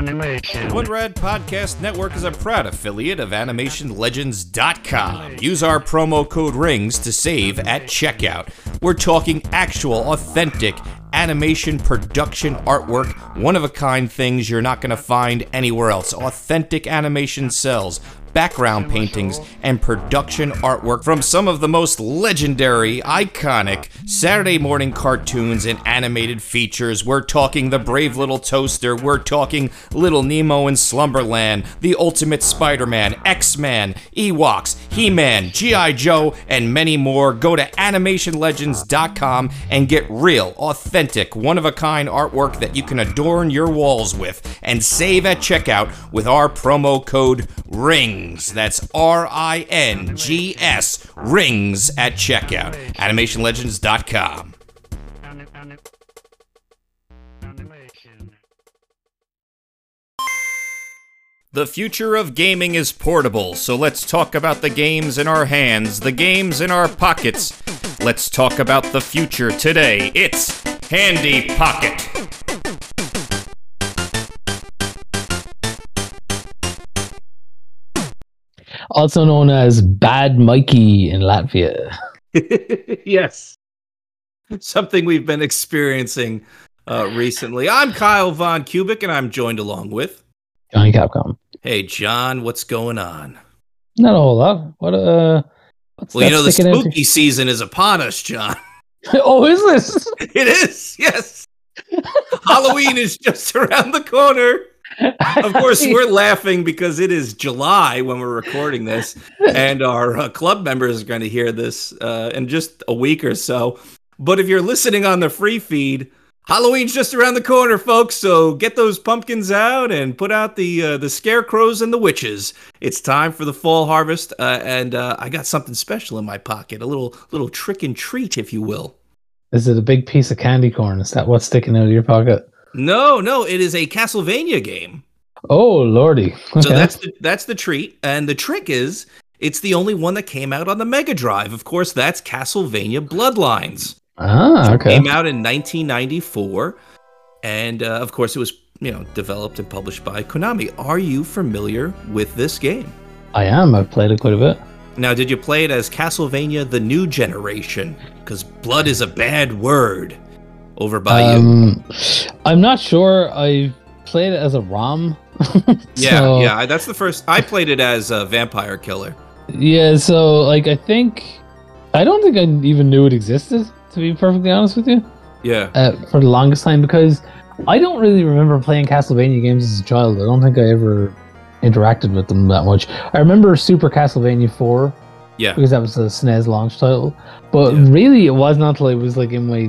Animation. One Rad Podcast Network is a proud affiliate of AnimationLegends.com. Use our promo code RINGS to save at checkout. We're talking actual, authentic animation production artwork, one of a kind things you're not going to find anywhere else. Authentic animation cells, background paintings, and production artwork from some of the most legendary, iconic Saturday morning cartoons and animated features. We're talking The Brave Little Toaster, we're talking Little Nemo in Slumberland, The Ultimate Spider Man, X Man, Ewoks, He Man, G.I. Joe, and many more. Go to animationlegends.com and get real, authentic, one of a kind artwork that you can adorn your walls with and save at checkout with our promo code RINGS. That's R I N G S, RINGS at checkout. AnimationLegends.com. Ani- ani- The future of gaming is portable, so let's talk about the games in our hands, the games in our pockets. Let's talk about the future today. It's Handy Pocket. Also known as Bad Mikey in Latvia. yes. Something we've been experiencing uh, recently. I'm Kyle VonKubik, and I'm joined along with. Johnny Capcom. Hey, John, what's going on? Not a whole lot. What uh what's Well, you know, the spooky season is upon us, John. oh, is this? It is, yes. Halloween is just around the corner. Of course, we're laughing because it is July when we're recording this, and our uh, club members are going to hear this uh, in just a week or so. But if you're listening on the free feed, Halloween's just around the corner, folks. So get those pumpkins out and put out the uh, the scarecrows and the witches. It's time for the fall harvest, uh, and uh, I got something special in my pocket—a little little trick and treat, if you will. Is it a big piece of candy corn? Is that what's sticking out of your pocket? No, no, it is a Castlevania game. Oh lordy. Okay. So that's the, that's the treat, and the trick is it's the only one that came out on the Mega Drive. Of course, that's Castlevania Bloodlines. ah, okay. Came out in 1994, and uh, of course, it was you know developed and published by Konami. Are you familiar with this game? I am. I've played it quite a bit. Now, did you play it as Castlevania: The New Generation? Because blood is a bad word over by you. Um I'm not sure. I played it as a ROM. Yeah, So- yeah, I- that's the first. I played it as a Vampire Killer. Yeah, so like I think I don't think I even knew it existed, to be perfectly honest with you. Yeah, uh, for the longest time because I don't really remember playing Castlevania games as a child. I don't think I ever interacted with them that much. I remember Super Castlevania 4 yeah. because that was a SNES launch title. But Yeah. really, it was not until I was like in my,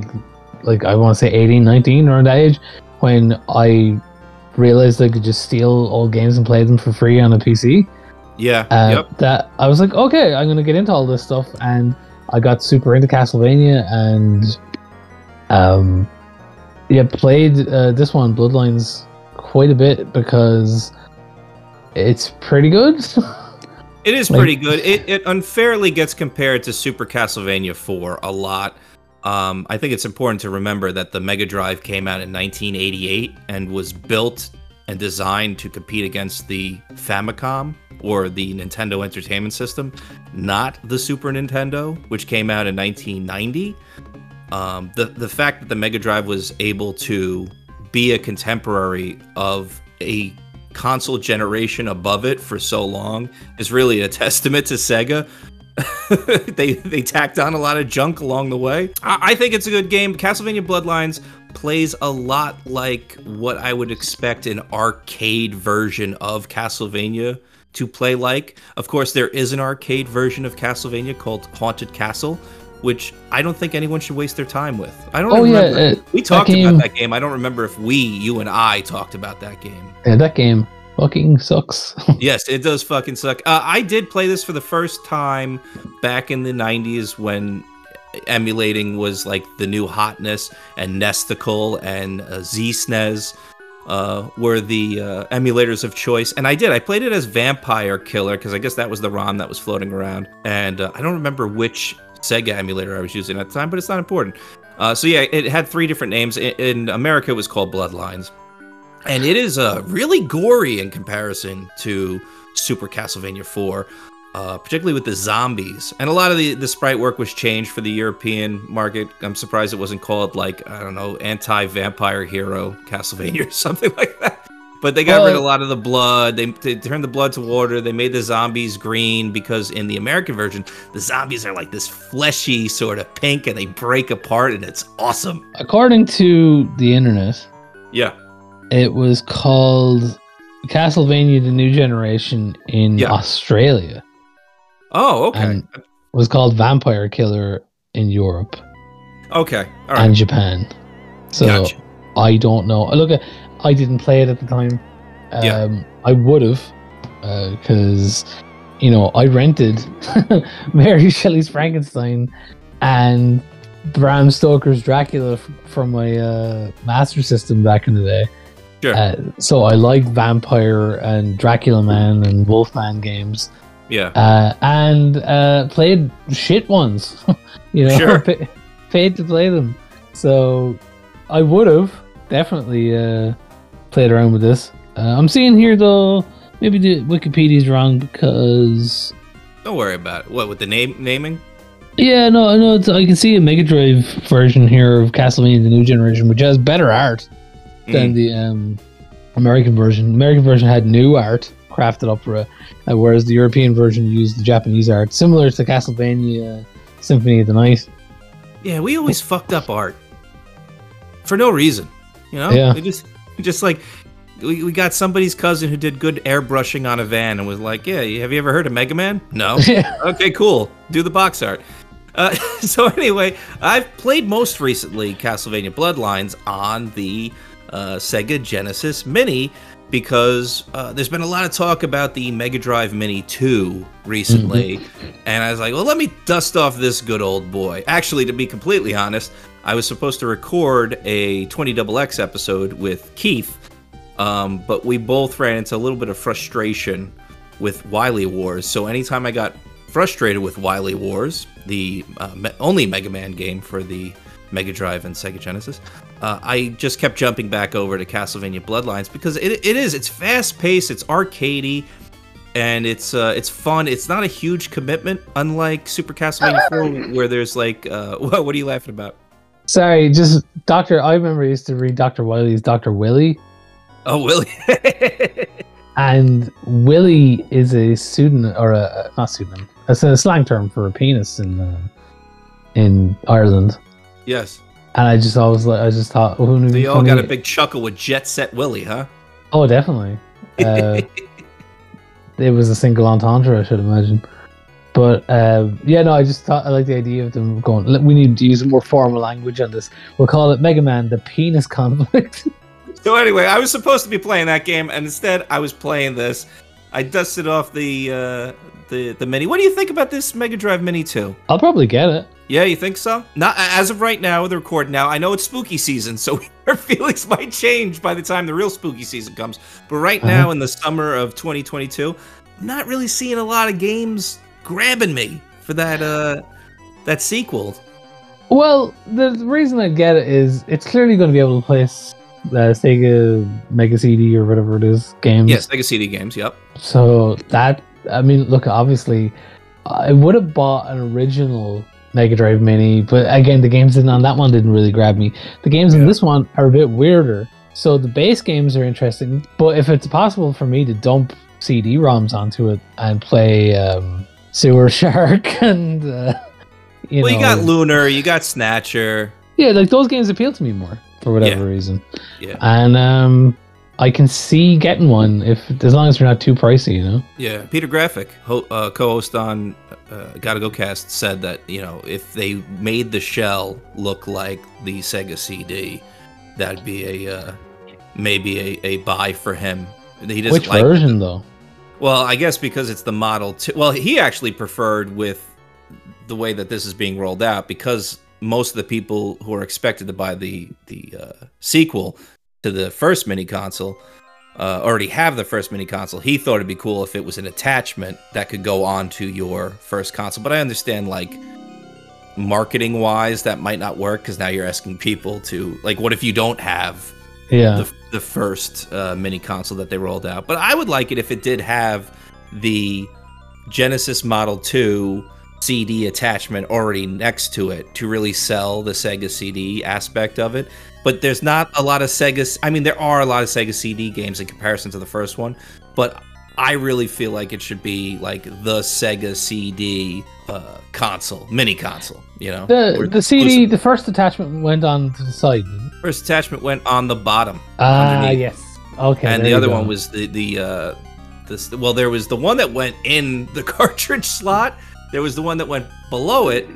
like, I want to say 18, 19 around that age when I realized I could just steal old games and play them for free on a PC. Yeah. Uh, yep. That I was like, okay, I'm gonna get into all this stuff, and I got super into Castlevania, and um, yeah, played uh, this one, Bloodlines, quite a bit because it's pretty good. It is like- pretty good. It, it unfairly gets compared to Super Castlevania 4 a lot. Um, I think it's important to remember that the Mega Drive came out in 1988 and was built and designed to compete against the Famicom or the Nintendo Entertainment System, not the Super Nintendo, which came out in 1990. Um, the the fact that the Mega Drive was able to be a contemporary of a console generation above it for so long is really a testament to Sega. they they tacked on a lot of junk along the way. I, I think it's a good game. Castlevania Bloodlines plays a lot like what I would expect an arcade version of Castlevania to play like. Of course, there is an arcade version of Castlevania called Haunted Castle, which I don't think anyone should waste their time with. I don't oh yeah, remember. uh, we that talked game- about that game. I don't remember if we, you and I, talked about that game. yeah, that game fucking sucks. yes, it does fucking suck. Uh, I did play this for the first time back in the 90s when emulating was like the new hotness, and Nesticle and uh, ZSNES uh, were the uh, emulators of choice. And I did. I played it as Vampire Killer because I guess that was the ROM that was floating around. And uh, I don't remember which Sega emulator I was using at the time, but it's not important. Uh, so yeah, it had three different names. In, in America, it was called Bloodlines. And it is uh, really gory in comparison to Super Castlevania 4, uh, particularly with the zombies. And a lot of the, the sprite work was changed for the European market. I'm surprised it wasn't called, like, I don't know, anti vampire hero Castlevania or something like that. But they got Well- rid of a lot of the blood. They, they turned the blood to water. They made the zombies green because in the American version, the zombies are like this fleshy sort of pink and they break apart and it's awesome. According to the internet, Yeah. It was called Castlevania: The New Generation in Yeah. Australia. Oh, okay. Was called Vampire Killer in Europe okay. All right. and Japan. So Gotcha. I don't know. Look, I didn't play it at the time. Um, Yeah. I would have, because you know I rented Mary Shelley's Frankenstein and Bram Stoker's Dracula f- from my uh, Master System back in the day. Sure. Uh, so I like vampire and Dracula Man and Wolfman games, yeah. uh, and uh, played shit ones. you know, Sure. pa- paid to play them. So I would have definitely uh, played around with this. Uh, I'm seeing here though, maybe the Wikipedia's wrong because Don't worry about it. What with the name naming? yeah, no, no, it's, I can see a Mega Drive version here of Castlevania: The New Generation, which has better art than Mm. the um, American version. American version had new art crafted up for it, uh, whereas the European version used the Japanese art, similar to Castlevania Symphony of the Night. Yeah, we always fucked up art for no reason. You know, Yeah. we just we just like we, we got somebody's cousin who did good airbrushing on a van and was like, "Yeah, have you ever heard of Mega Man?" No. Yeah. okay, cool. Do the box art. Uh, so anyway, I've played most recently Castlevania Bloodlines on the uh, Sega Genesis Mini because uh, there's been a lot of talk about the Mega Drive Mini 2 recently, and I was like, well, let me dust off this good old boy. Actually, to be completely honest, I was supposed to record a 20 X episode with Keith, um, but we both ran into a little bit of frustration with Wily Wars. So anytime I got frustrated with Wily Wars, the uh, only Mega Man game for the Mega Drive and Sega Genesis, uh, I just kept jumping back over to Castlevania Bloodlines because it, it is it's fast paced, it's arcadey, and it's uh, it's fun. It's not a huge commitment, unlike Super Castlevania 4, where there's like uh, what, what are you laughing about? Sorry, just Doctor. I remember I used to read Doctor Wily's Doctor Willie, Oh, Willie. and Willie is a pseudonym or a not pseudonym. It's a slang term for a penis in uh, in Ireland. Yes. And I just always like I just thought, oh, who knew? So you all got a big chuckle with Jet Set Willie, huh? Oh, definitely. Uh, it was a single entendre, I should imagine. But uh, yeah, no, I just thought I like the idea of them going. We need to use more formal language on this. We'll call it Mega Man: The Penis Conflict. So anyway, I was supposed to be playing that game, and instead I was playing this. I dusted off the uh, the the mini. What do you think about this Mega Drive Mini 2? I'll probably get it. Yeah, you think so? Not as of right now, the record now. I know it's spooky season, so our feelings might change by the time the real spooky season comes. But right now, in the summer of 2022, I'm not really seeing a lot of games grabbing me for that uh that sequel. Well, the reason I get it is it's clearly going to be able to play uh, Sega Mega CD or whatever it is games. Yes, Sega CD games. Yep. So that I mean, look, obviously, I would have bought an original Mega Drive Mini, but again, the games in on that one didn't really grab me. The games in this one are a bit weirder. So the base games are interesting, but if it's possible for me to dump CD-ROMs onto it and play um, Sewer Shark and uh, you well, know, you got Lunar, you got Snatcher. yeah, like those games appeal to me more for whatever Yeah. reason. Yeah. And um, I can see getting one if as long as they're not too pricey, you know. Yeah, Peter Graphic, ho- uh, co-host on uh, Gotta Go Cast, said that you know if they made the shell look like the Sega CD, that'd be a uh, maybe a, a buy for him. He doesn't Which like. version though? Well, I guess because it's the Model Two. Well, he actually preferred with the way that this is being rolled out because most of the people who are expected to buy the the uh, sequel to the first mini console uh, already have the first mini console. He thought it'd be cool if it was an attachment that could go onto your first console. But I understand like marketing wise that might not work because now you're asking people to like what if you don't have Yeah. the, the first uh, mini console that they rolled out. But I would like it if it did have the Genesis Model 2 CD attachment already next to it to really sell the Sega CD aspect of it. But there's not a lot of Sega. I mean, there are a lot of Sega CD games in comparison to the first one, but I really feel like it should be like the Sega CD uh, console, mini console. You know, The the CD, the first attachment went on to the side. first attachment went on the bottom. Ah, Underneath. yes. Okay. and the other go. one was the the uh this well there was the one that went in the cartridge slot there was the one that went below it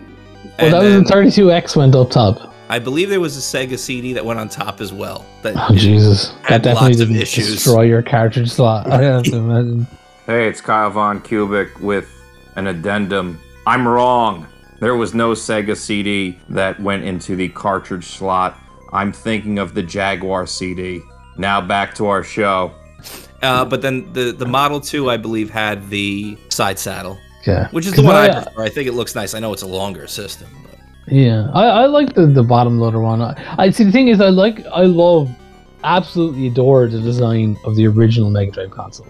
Well, that was then the 32X went up top. i believe there was a sega cd that went on top as well that Oh Jesus! had That definitely lots of didn't issues. destroy your cartridge slot. I have to imagine. Hey, it's Kyle VonKubik with an addendum. I'm wrong. There was no Sega CD that went into the cartridge slot. I'm thinking of the Jaguar CD. Now back to our show. uh but then the the model 2 i believe had the side saddle Yeah. which is the one i I- prefer i think it looks nice i know it's a longer system but Yeah, I, I like the, the bottom loader one. I, I see. The thing is, I like, I love, absolutely adore the design of the original Mega Drive console.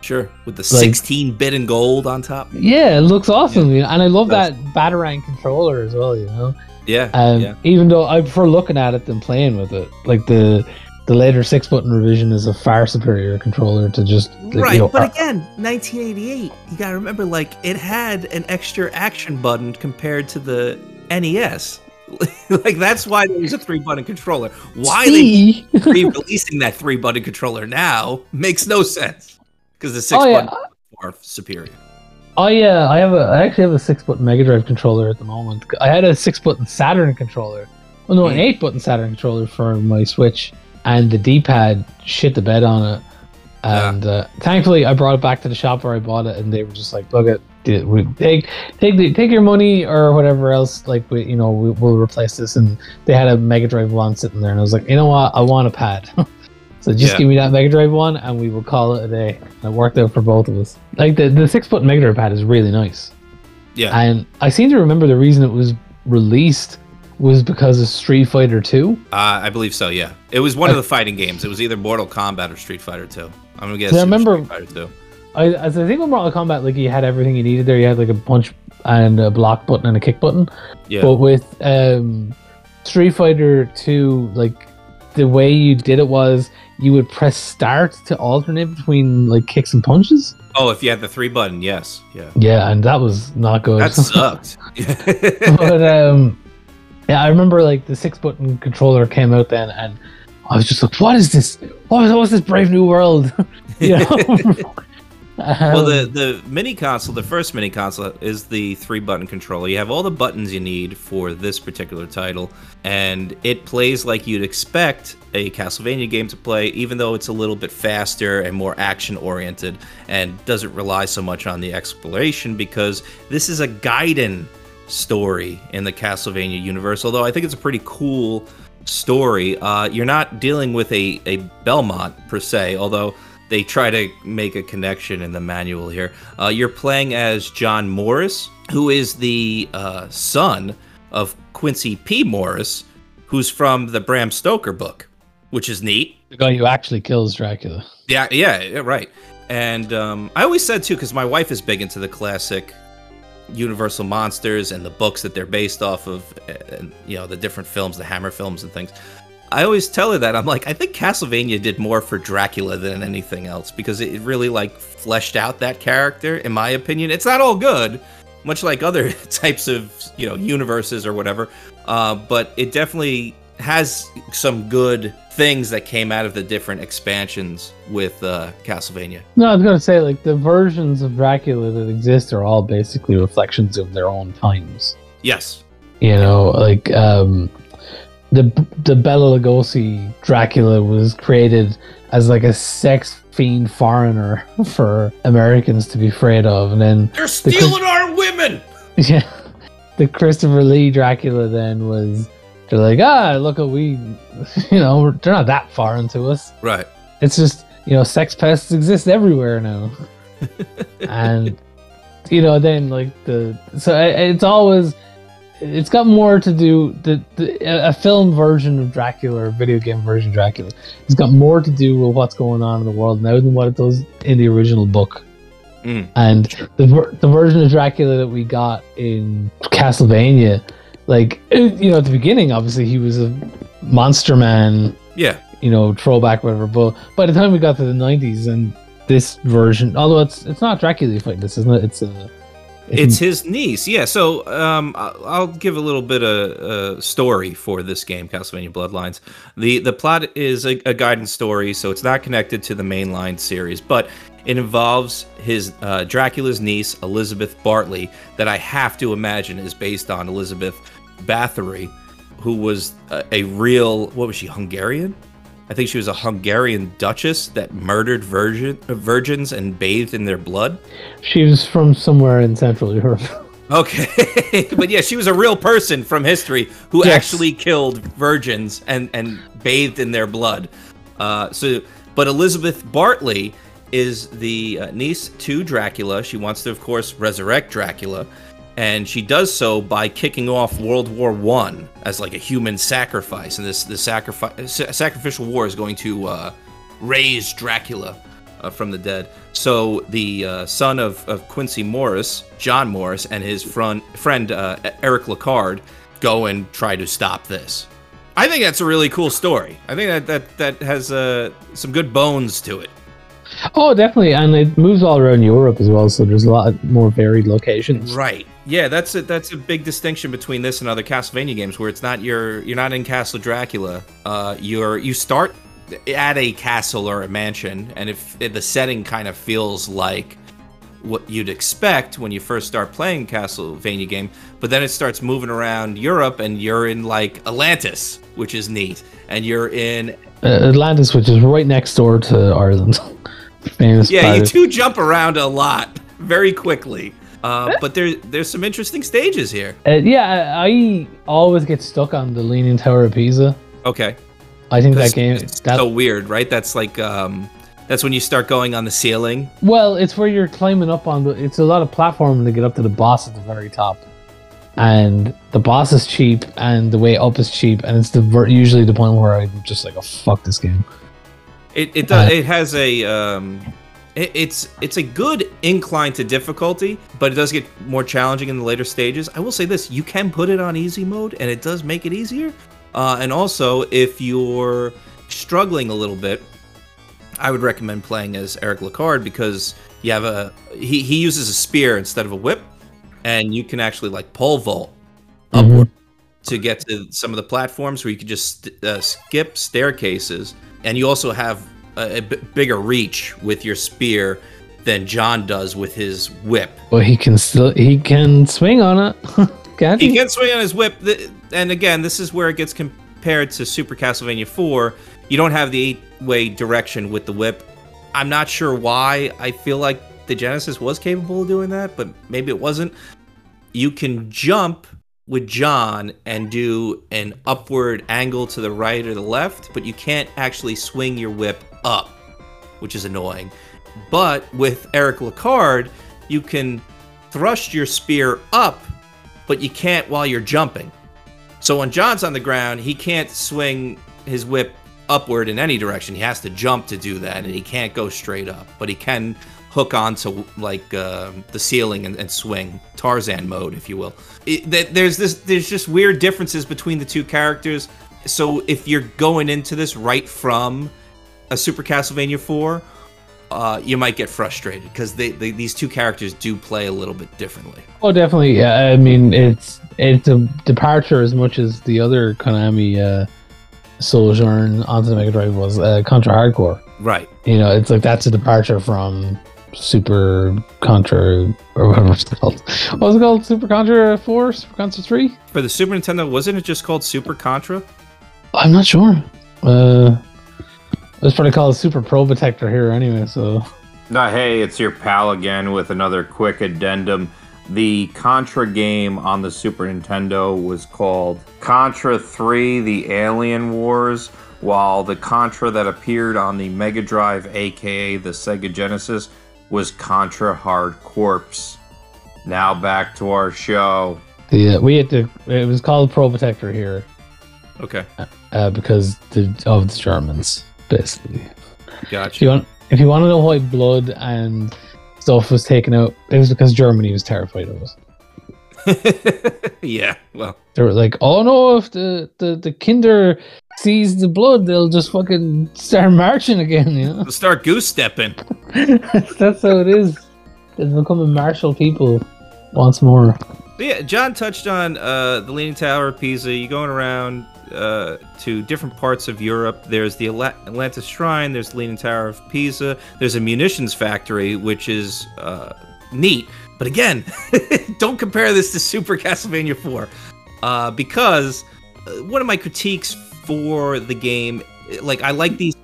sure with the Like- 16 bit and gold on top Yeah, it looks awesome, know, and I love that Batarang controller as well. You know, yeah um, yeah even though I prefer looking at it than playing with it. Like the the later six button revision is a far superior controller to just Right, you know, but again, 1988. You gotta remember, like it had an extra action button compared to the NES. like that's why there was a three button controller. Why see? they re-releasing that three button controller now makes no sense because the six Oh, yeah. button are superior. Oh yeah, I have a I actually have a six button Mega Drive controller at the moment. I had a six button Saturn controller. Well, no, an Hmm. eight button Saturn controller for my Switch, and the D pad shit the bed on it. And uh, thankfully, I brought it back to the shop where I bought it, and they were just like, "Look at it, we take take the, take your money or whatever else. Like we, you know, we, we'll replace this." And they had a Mega Drive one sitting there, and I was like, "You know what? I want a pad." So just Yeah. give me that Mega Drive one, and we will call it a day. And it worked out for both of us. Like the the six foot Mega Drive pad is really nice, Yeah, and I seem to remember the reason it was released was because of Street Fighter Two. uh, I believe so. Yeah, it was one of the fighting games. It was either Mortal Kombat or Street Fighter Two. I'm gonna guess. Yeah, I remember- Street Fighter Two. I I think with Mortal Kombat, like you had everything you needed there. You had like a punch and a block button and a kick button. Yeah, But with um, Street Fighter Two, like the way you did it was you would press start to alternate between like kicks and punches. oh, if you had the three button, yes, yeah, Yeah, and that was not good. that sucked. but um, yeah, I remember like the six button controller came out then, and I was just like, "What is this? What was, what was this Brave New World?" you know. Well, the Um, the mini console, the first mini console, is the three button controller. You have all the buttons you need for this particular title, and it plays like you'd expect a Castlevania game to play, even though it's a little bit faster and more action oriented, and doesn't rely so much on the exploration because this is a Gaiden story in the Castlevania universe. Although I think it's a pretty cool story. Uh, you're not dealing with a, a Belmont per se, although they try to make a connection in the manual here. Uh, you're playing as John Morris, who is the uh, son of Quincy P. Morris, who's from the Bram Stoker book, which is neat. the guy who actually kills Dracula. Yeah, yeah, right. And um, I always said too, because my wife is big into the classic Universal monsters and the books that they're based off of, and you know the different films, the Hammer films and things. I always tell her that I'm like, I think Castlevania did more for Dracula than anything else because it really like fleshed out that character. In my opinion, it's not all good, much like other types of you know universes or whatever. Uh, but it definitely has some good things that came out of the different expansions with uh, Castlevania. No, I was gonna say like the versions of Dracula that exist are all basically reflections of their own times. Yes. You know, like um, the the Bela Lugosi Dracula was created as like a sex fiend foreigner for Americans to be afraid of, and then They're stealing our women. yeah, the Christopher Lee Dracula then was they're like ah look at we, you know they're not that far into us. Right. It's just you know sex pests exist everywhere now, and you know then like the so it's always it's got more to do the, the a film version of Dracula or video game version of Dracula. It's got more to do with what's going on in the world now than what it does in the original book. Mm. And the the version of Dracula that we got in Castlevania, like you know, at the beginning, obviously he was a monster man, Yeah. you know, throwback, whatever. But by the time we got to the nineties and this version, although it's it's not Dracula you fight this, isn't it? It's a It's his niece, yeah. So um, I'll give a little bit of uh, story for this game, Castlevania Bloodlines. the The plot is a, a Gaiden story, so it's not connected to the mainline series, but it involves his uh, Dracula's niece, Elizabeth Bartley, that I have to imagine is based on Elizabeth Bathory, who was a, a real what was she Hungarian? I think she was a Hungarian duchess that murdered virgin, virgins and bathed in their blood. She was from somewhere in Central Europe. Okay, but yeah, she was a real person from history who Yes. actually killed virgins and and bathed in their blood. Uh, so, but Elizabeth Bartley is the uh, niece to Dracula. She wants to, of course, resurrect Dracula, and she does so by kicking off World War One as like a human sacrifice. And this this sacrifice sacrificial war is going to uh, raise Dracula uh, from the dead. So the uh, son of, of Quincy Morris, John Morris, and his friend friend uh, Eric Lecarde go and try to stop this. I think that's a really cool story. I think that that that has uh, some good bones to it. oh, definitely, and it moves all around Europe as well. So there's a lot more varied locations. Right. Yeah, that's a that's a big distinction between this and other Castlevania games, where it's not your you're not in Castle Dracula. Uh, you're you start at a castle or a mansion, and if, the setting kind of feels like what you'd expect when you first start playing Castlevania game, but then it starts moving around Europe, and you're in like Atlantis, which is neat, and you're in Uh, Atlantis, which is right next door to Ireland. Yeah, you do jump around a lot very quickly. Uh, but there, there's some interesting stages here. Uh, yeah, I I always get stuck on the Leaning Tower of Pisa. Okay. I think That's- that game. That, so weird, right? That's like um that's when you start going on the ceiling. well, it's where you're climbing up on the. It's a lot of platforming to get up to the boss at the very top, and the boss is cheap, and the way up is cheap, and it's the ver- usually the point where I'm just like, oh fuck this game. It it does Uh, it has a um it, it's it's a good incline to difficulty, but it does get more challenging in the later stages. I will say this: you can put it on easy mode, and it does make it easier. Uh, and also, if you're struggling a little bit, I would recommend playing as Eric Lecarde because you have a he he uses a spear instead of a whip, and you can actually like pole vault upward to get to some of the platforms where you could just uh, skip staircases, and you also have a, b- bigger reach with your spear than John does with his whip. But he can still he can swing on it. He? He can swing on his whip, and again, this is where it gets compared to Super Castlevania 4. You don't have the eight-way direction with the whip. I'm not sure why. I feel like the Genesis was capable of doing that, but maybe it wasn't. You can jump with John and do an upward angle to the right or the left, but you can't actually swing your whip up, which is annoying. But with Eric Lecarde, you can thrust your spear up but you can't while you're jumping. So when John's on the ground, he can't swing his whip upward in any direction. He has to jump to do that, and he can't go straight up. But he can hook onto like uh, the ceiling and, and swing Tarzan mode, if you will. It, there's this there's just weird differences between the two characters. So if you're going into this right from a Super Castlevania 4, uh, you might get frustrated because they, they these two characters do play a little bit differently. Oh, definitely. Yeah, I mean, it's it's a departure as much as the other Konami uh, Sojourn onto the Mega Drive was uh, Contra Hard Corps. Right. You know, it's like that's a departure from Super Contra or whatever it's called. What was it called? Super Contra Four, Super Contra Three? For the Super Nintendo, wasn't it just called Super Contra? I'm not sure. Uh, it's probably called Super Probotector here anyway. So Uh, hey, it's your pal again with another quick addendum. The Contra game on the Super Nintendo was called Contra 3 The Alien Wars, while the Contra that appeared on the Mega Drive, aka the Sega Genesis, was Contra Hard Corps. Now back to our show. Uh, we had to. It was called Probotector here Okay, uh, because the, of the Germans, basically. If gotcha. you want, if you want to know why blood and stuff was taken out, it was because Germany was terrified of it. yeah, well, They were like, "Oh no, if the the the Kinder sees the blood, they'll just fucking start marching again." You know, we'll start goose stepping. that's how it is. It's becoming martial people once more. But yeah, John touched on uh, the Leaning Tower of Pisa. You're going around uh, to different parts of Europe. There's the Atla- Atlantis Shrine. There's the Leaning Tower of Pisa. There's a munitions factory, which is uh, neat. But again, don't compare this to Super Castlevania 4, uh, because uh, one of my critiques for the game, like I like these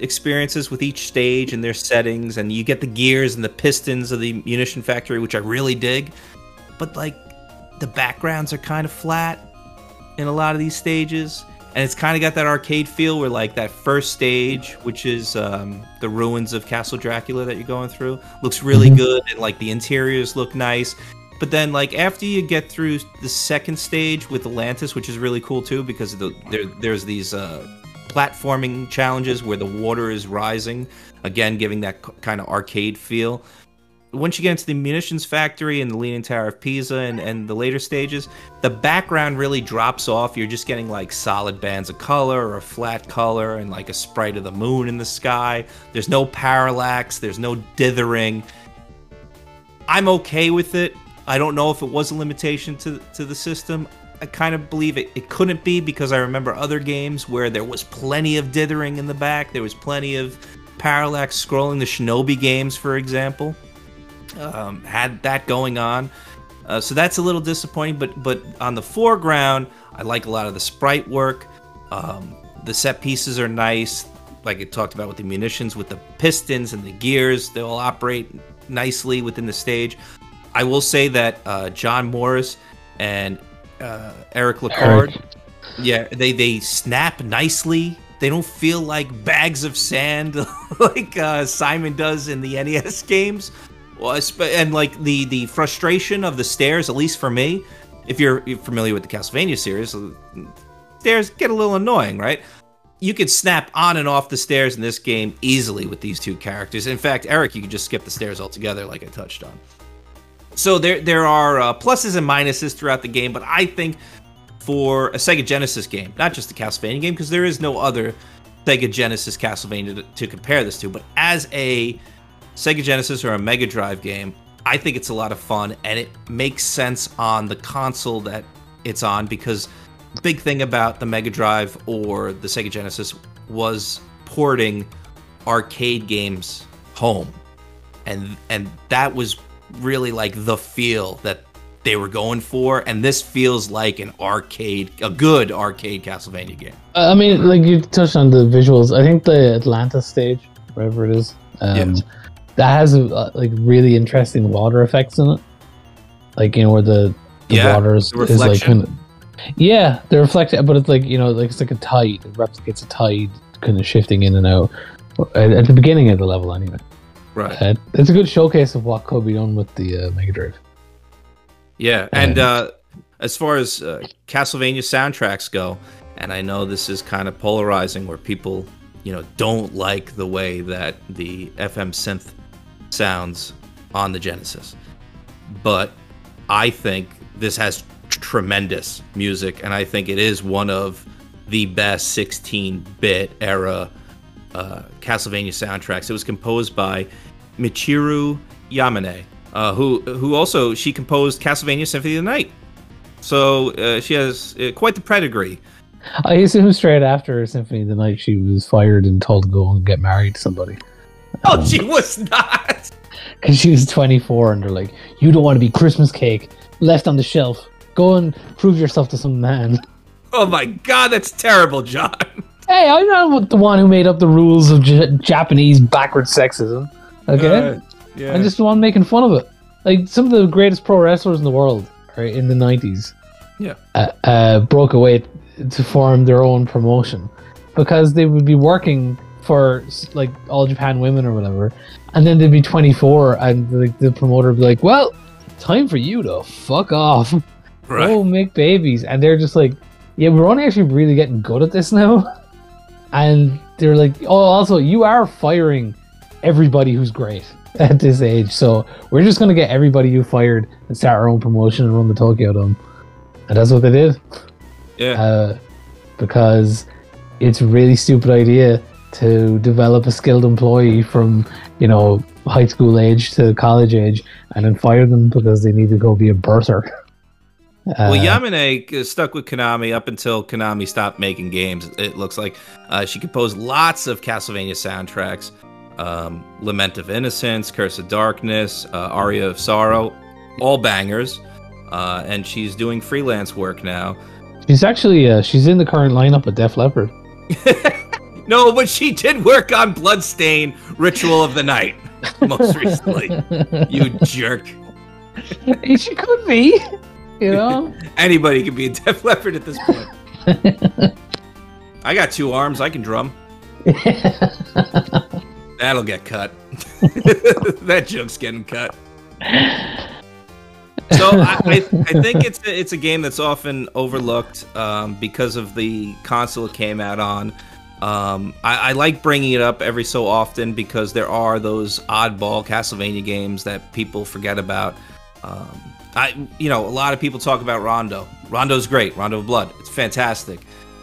experiences with each stage and their settings, and you get the gears and the pistons of the munition factory, which I really dig but like the backgrounds are kind of flat in a lot of these stages. And it's kind of got that arcade feel where like that first stage which is um, the ruins of castle dracula that you're going through looks really Mhm. good and like the interiors look nice. But then like after you get through the second stage with atlantis which is really cool too because the, there, there's these uh, platforming challenges where the water is rising. Again giving that kind of arcade feel once you get into the munitions factory and the Leaning Tower of Pisa and, and the later stages, the background really drops off. You're just getting like solid bands of color or a flat color and like a sprite of the moon in the sky. There's no parallax, there's no dithering. I'm okay with it. I don't know if it was a limitation to, to the system. I kind of believe it, it couldn't be because I remember other games where there was plenty of dithering in the back, there was plenty of parallax scrolling. The Shinobi games, for example um, had that going on. Uh, so that's a little disappointing, but but on the foreground, I like a lot of the sprite work. Um, the set pieces are nice, like I talked about with the munitions, with the pistons and the gears. They all operate nicely within the stage. I will say that uh, John Morris and uh, Eric Lecarde, yeah, they they snap nicely. They don't feel like bags of sand like uh, Simon does in the NES games. Well, and like the the frustration of the stairs, at least for me, if you're familiar with the Castlevania series, uh, stairs get a little annoying, right? You could snap on and off the stairs in this game easily with these two characters. In fact, Eric, you could just skip the stairs altogether, like I touched on. So there there are uh, pluses and minuses throughout the game, but I think for a Sega Genesis game, not just a Castlevania game, because there is no other Sega Genesis Castlevania to, to compare this to, but as a Sega Genesis or a Mega Drive game, I think it's a lot of fun and it makes sense on the console that it's on because the big thing about the Mega Drive or the Sega Genesis was porting arcade games home. And and that was really like the feel that they were going for and this feels like an arcade a good arcade Castlevania game. I mean, like you touched on the visuals. I think the atlanta stage, wherever it is, um, Yeah. That has uh, like really interesting water effects in it. Like you know where the, the Yeah, water is, the is like kind of yeah, the reflection, but it's like you know like it's like a tide. It replicates a tide, kind of shifting in and out at, at the beginning of the level. Anyway, Right. uh, it's a good showcase of what could be done with the uh, Mega Drive. Yeah, and uh, as far as uh, Castlevania soundtracks go, and I know this is kind of polarizing, where people, you know, don't like the way that the FM synth sounds on the Genesis, but I think this has tremendous music, and I think it is one of the best 16-bit era uh, Castlevania soundtracks. It was composed by Michiru Yamane, uh, who who also she composed Castlevania Symphony of the Night. So uh, she has uh, quite the pedigree. I assume straight after Symphony of the Night, she was fired and told to go and get married to somebody. Oh, she was not. Because she was 24 and they're like, you don't want to be Christmas cake left on the shelf. Go and prove yourself to some man. Oh my God, that's terrible, John. Hey, I'm not the one who made up the rules of J- Japanese backward sexism. Okay? Uh, yeah. I'm just the one making fun of it. Like, some of the greatest pro wrestlers in the world, right, in the 90s, Yeah. uh, uh, broke away to form their own promotion because they would be working for like all Japan women or whatever, and then they'd be 24, and like the promoter would be like, "Well, time for you to fuck off," Right. go make babies, and they're just like, yeah, we're only actually really getting good at this now, and they're like, oh, also you are firing everybody who's great at this age, so we're just gonna get everybody you fired and start our own promotion and run the Tokyo Dome, and that's what they did. Yeah. uh, because it's a really stupid idea to develop a skilled employee from you know high school age to college age and then fire them because they need to go be a birther. Well, Uh, Yamane stuck with Konami up until Konami stopped making games. It looks like uh, she composed lots of Castlevania soundtracks, um, Lament of Innocence, Curse of Darkness, uh, Aria of Sorrow, all bangers. Uh, and she's doing freelance work now. she's actually uh, she's in the current lineup of Def Leppard. No, but she did work on Bloodstained Ritual of the Night most recently. you jerk. she could be, you know. Anybody can be a Def Leppard at this point. I got two arms. I can drum. That'll get cut. that joke's getting cut. So I, I, I think it's a, it's a game that's often overlooked um, because of the console it came out on. Um, I, I like bringing it up every so often because there are those oddball Castlevania games that people forget about. Um, I you know a lot of people talk about Rondo. Rondo's great. Rondo of Blood. It's fantastic.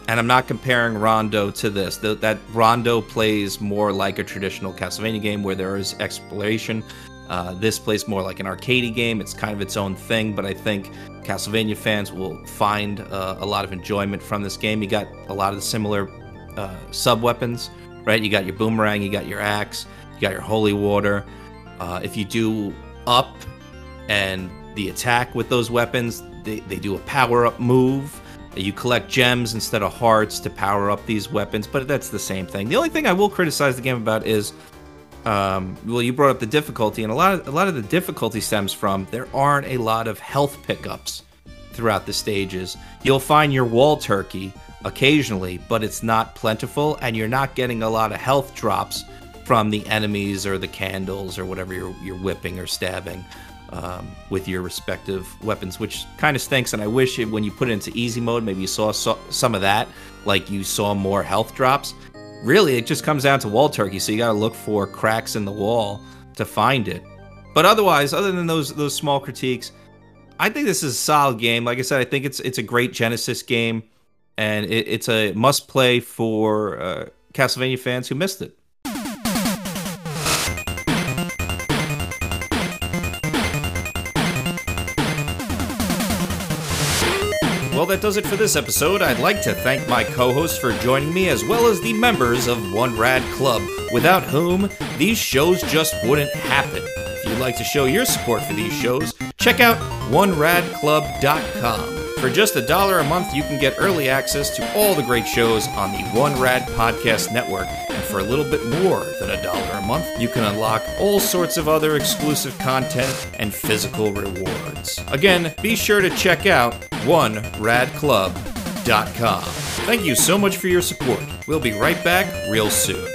And I'm not comparing Rondo to this. The, that Rondo plays more like a traditional Castlevania game where there is exploration. Uh, this plays more like an arcadey game. It's kind of its own thing, but I think Castlevania fans will find uh, a lot of enjoyment from this game. You got a lot of the similar uh, sub weapons, right? You got your boomerang, you got your axe, you got your holy water. Uh, if you do up and the attack with those weapons, they, they do a power up move. You collect gems instead of hearts to power up these weapons, but that's the same thing. The only thing I will criticize the game about is, um, well, you brought up the difficulty, and a lot of a lot of the difficulty stems from there aren't a lot of health pickups throughout the stages. You'll find your wall turkey occasionally, but it's not plentiful, and you're not getting a lot of health drops from the enemies or the candles or whatever you're, you're whipping or stabbing um, with your respective weapons, which kind of stinks. And I wish it, when you put it into easy mode, maybe you saw so, some of that, like you saw more health drops. Really, it just comes down to wall turkey, so you got to look for cracks in the wall to find it. But otherwise, other than those those small critiques, I think this is a solid game. Like I said, I think it's it's a great Genesis game, and it, it's a must play for uh, Castlevania fans who missed it. Well, that does it for this episode. I'd like to thank my co hosts for joining me, as well as the members of One Rad Club, without whom these shows just wouldn't happen. If you'd like to show your support for these shows, check out OneRadClub.com. For just a dollar a month, you can get early access to all the great shows on the One Rad Podcast Network. And for a little bit more than a dollar a month, you can unlock all sorts of other exclusive content and physical rewards. Again, be sure to check out OneRadClub.com. Thank you so much for your support. We'll be right back real soon.